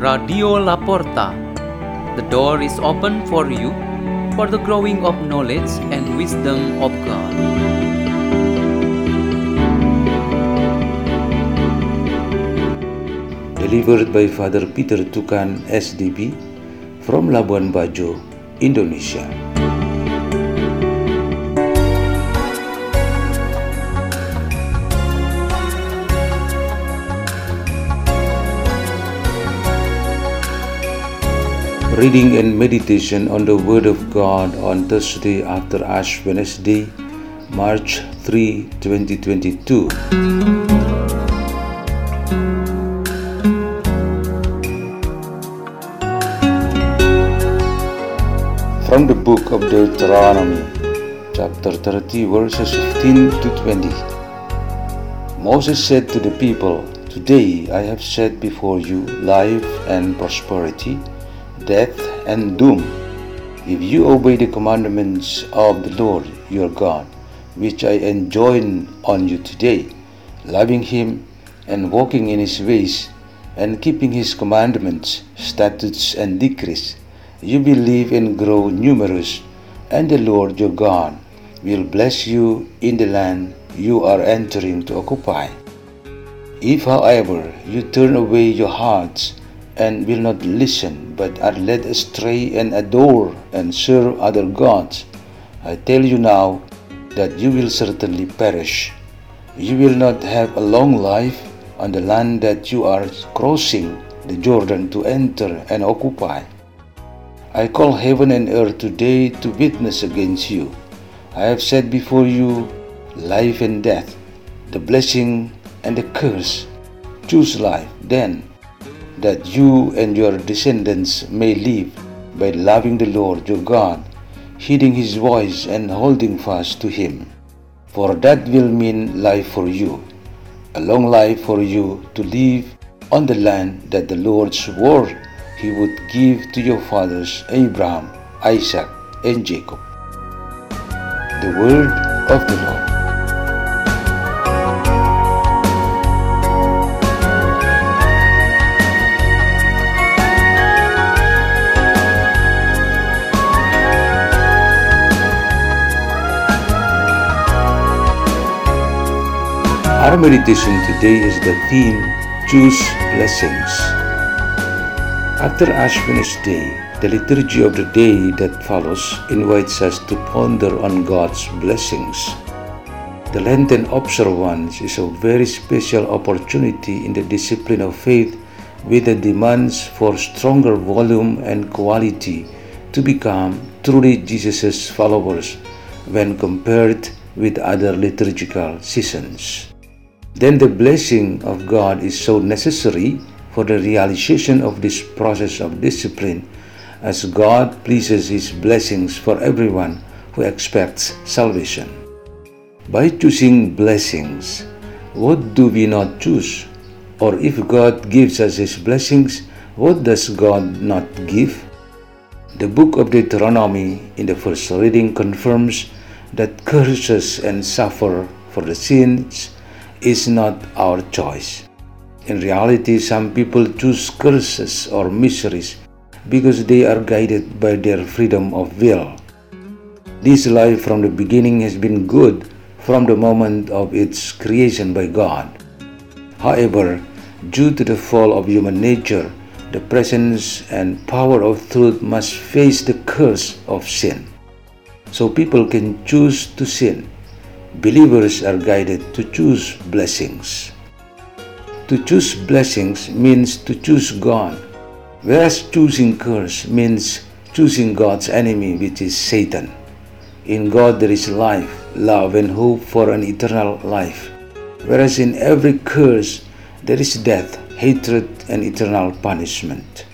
Radio Laporta. The door is open for you for the growing of knowledge and wisdom of God. Delivered by Father Peter Tukan SDB from Labuan Bajo, Indonesia. Reading and meditation on the Word of God on Thursday after Ash Wednesday, March 3, 2022. From the book of Deuteronomy, chapter 30, verses 15 to 20. Moses said to the people, Today I have set before you life and prosperity, death and doom. If you obey the commandments of the Lord your God, which I enjoin on you today, loving him and walking in his ways, and keeping his commandments, statutes, and decrees, you will live and grow numerous, and the Lord your God will bless you in the land you are entering to occupy. If, however, you turn away your hearts and will not listen, but are led astray and adore and serve other gods, I tell you now that you will certainly perish. You will not have a long life on the land that you are crossing the Jordan to enter and occupy. I call heaven and earth today to witness against you. I have set before you life and death, the blessing and the curse. Choose life then, that you and your descendants may live by loving the Lord your God, heeding his voice and holding fast to him. For that will mean life for you, a long life for you to live on the land that the Lord swore he would give to your fathers Abraham, Isaac, and Jacob. The word of the Lord. Our meditation today is the theme Choose Blessings. After Ash Wednesday, the liturgy of the day that follows invites us to ponder on God's blessings. The Lenten observance is a very special opportunity in the discipline of faith with the demands for stronger volume and quality to become truly Jesus' followers when compared with other liturgical seasons. Then the blessing of God is so necessary for the realization of this process of discipline as God pleases His blessings for everyone who expects salvation. By choosing blessings, what do we not choose? Or if God gives us His blessings, what does God not give? The book of Deuteronomy in the first reading confirms that curses and suffer for the sins is not our choice. In reality, some people choose curses or miseries because they are guided by their freedom of will. This life from the beginning has been good from the moment of its creation by God. However, due to the fall of human nature, the presence and power of truth must face the curse of sin. So people can choose to sin. Believers are guided to choose blessings. To choose blessings means to choose God, whereas choosing curse means choosing God's enemy, which is Satan. In God there is life, love, and hope for an eternal life, whereas in every curse there is death, hatred, and eternal punishment.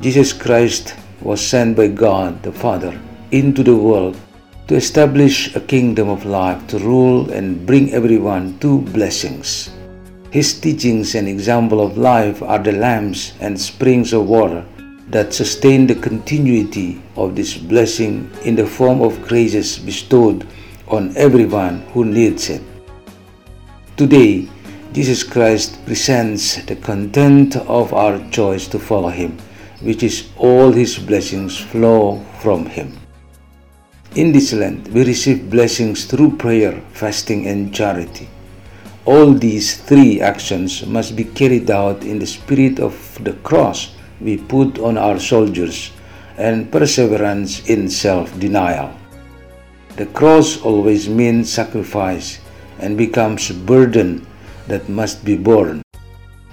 Jesus Christ was sent by God the Father into the world to establish a kingdom of life to rule and bring everyone to blessings. His teachings and example of life are the lamps and springs of water that sustain the continuity of this blessing in the form of graces bestowed on everyone who needs it. Today, Jesus Christ presents the content of our choice to follow Him, which is all His blessings flow from Him. In this land, we receive blessings through prayer, fasting, and charity. All these three actions must be carried out in the spirit of the cross we put on our soldiers and perseverance in self denial. The cross always means sacrifice and becomes a burden that must be borne.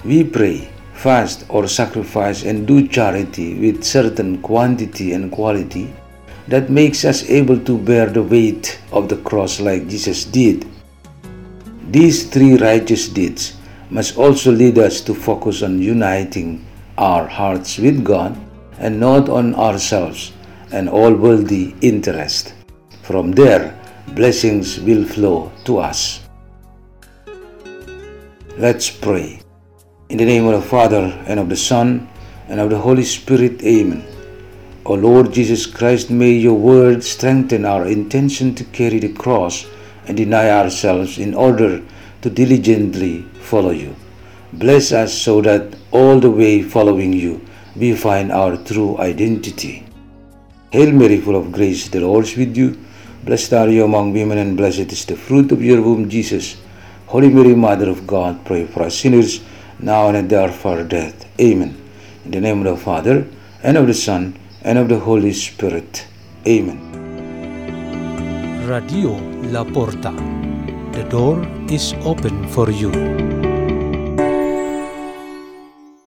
We pray, fast, or sacrifice and do charity with certain quantity and quality that makes us able to bear the weight of the cross like Jesus did. These three righteous deeds must also lead us to focus on uniting our hearts with God and not on ourselves and all worldly interest. From there, blessings will flow to us. Let's pray. In the name of the Father, and of the Son, and of the Holy Spirit, Amen. O Lord Jesus Christ, may your word strengthen our intention to carry the cross and deny ourselves in order to diligently follow you. Bless us so that all the way following you, we find our true identity. Hail Mary, full of grace, the Lord is with you. Blessed are you among women, and blessed is the fruit of your womb, Jesus. Holy Mary, Mother of God, pray for us sinners, now and at the hour of our death. Amen. In the name of the Father, and of the Son, and of the Holy Spirit. Amen. Radio La Porta. The door is open for you.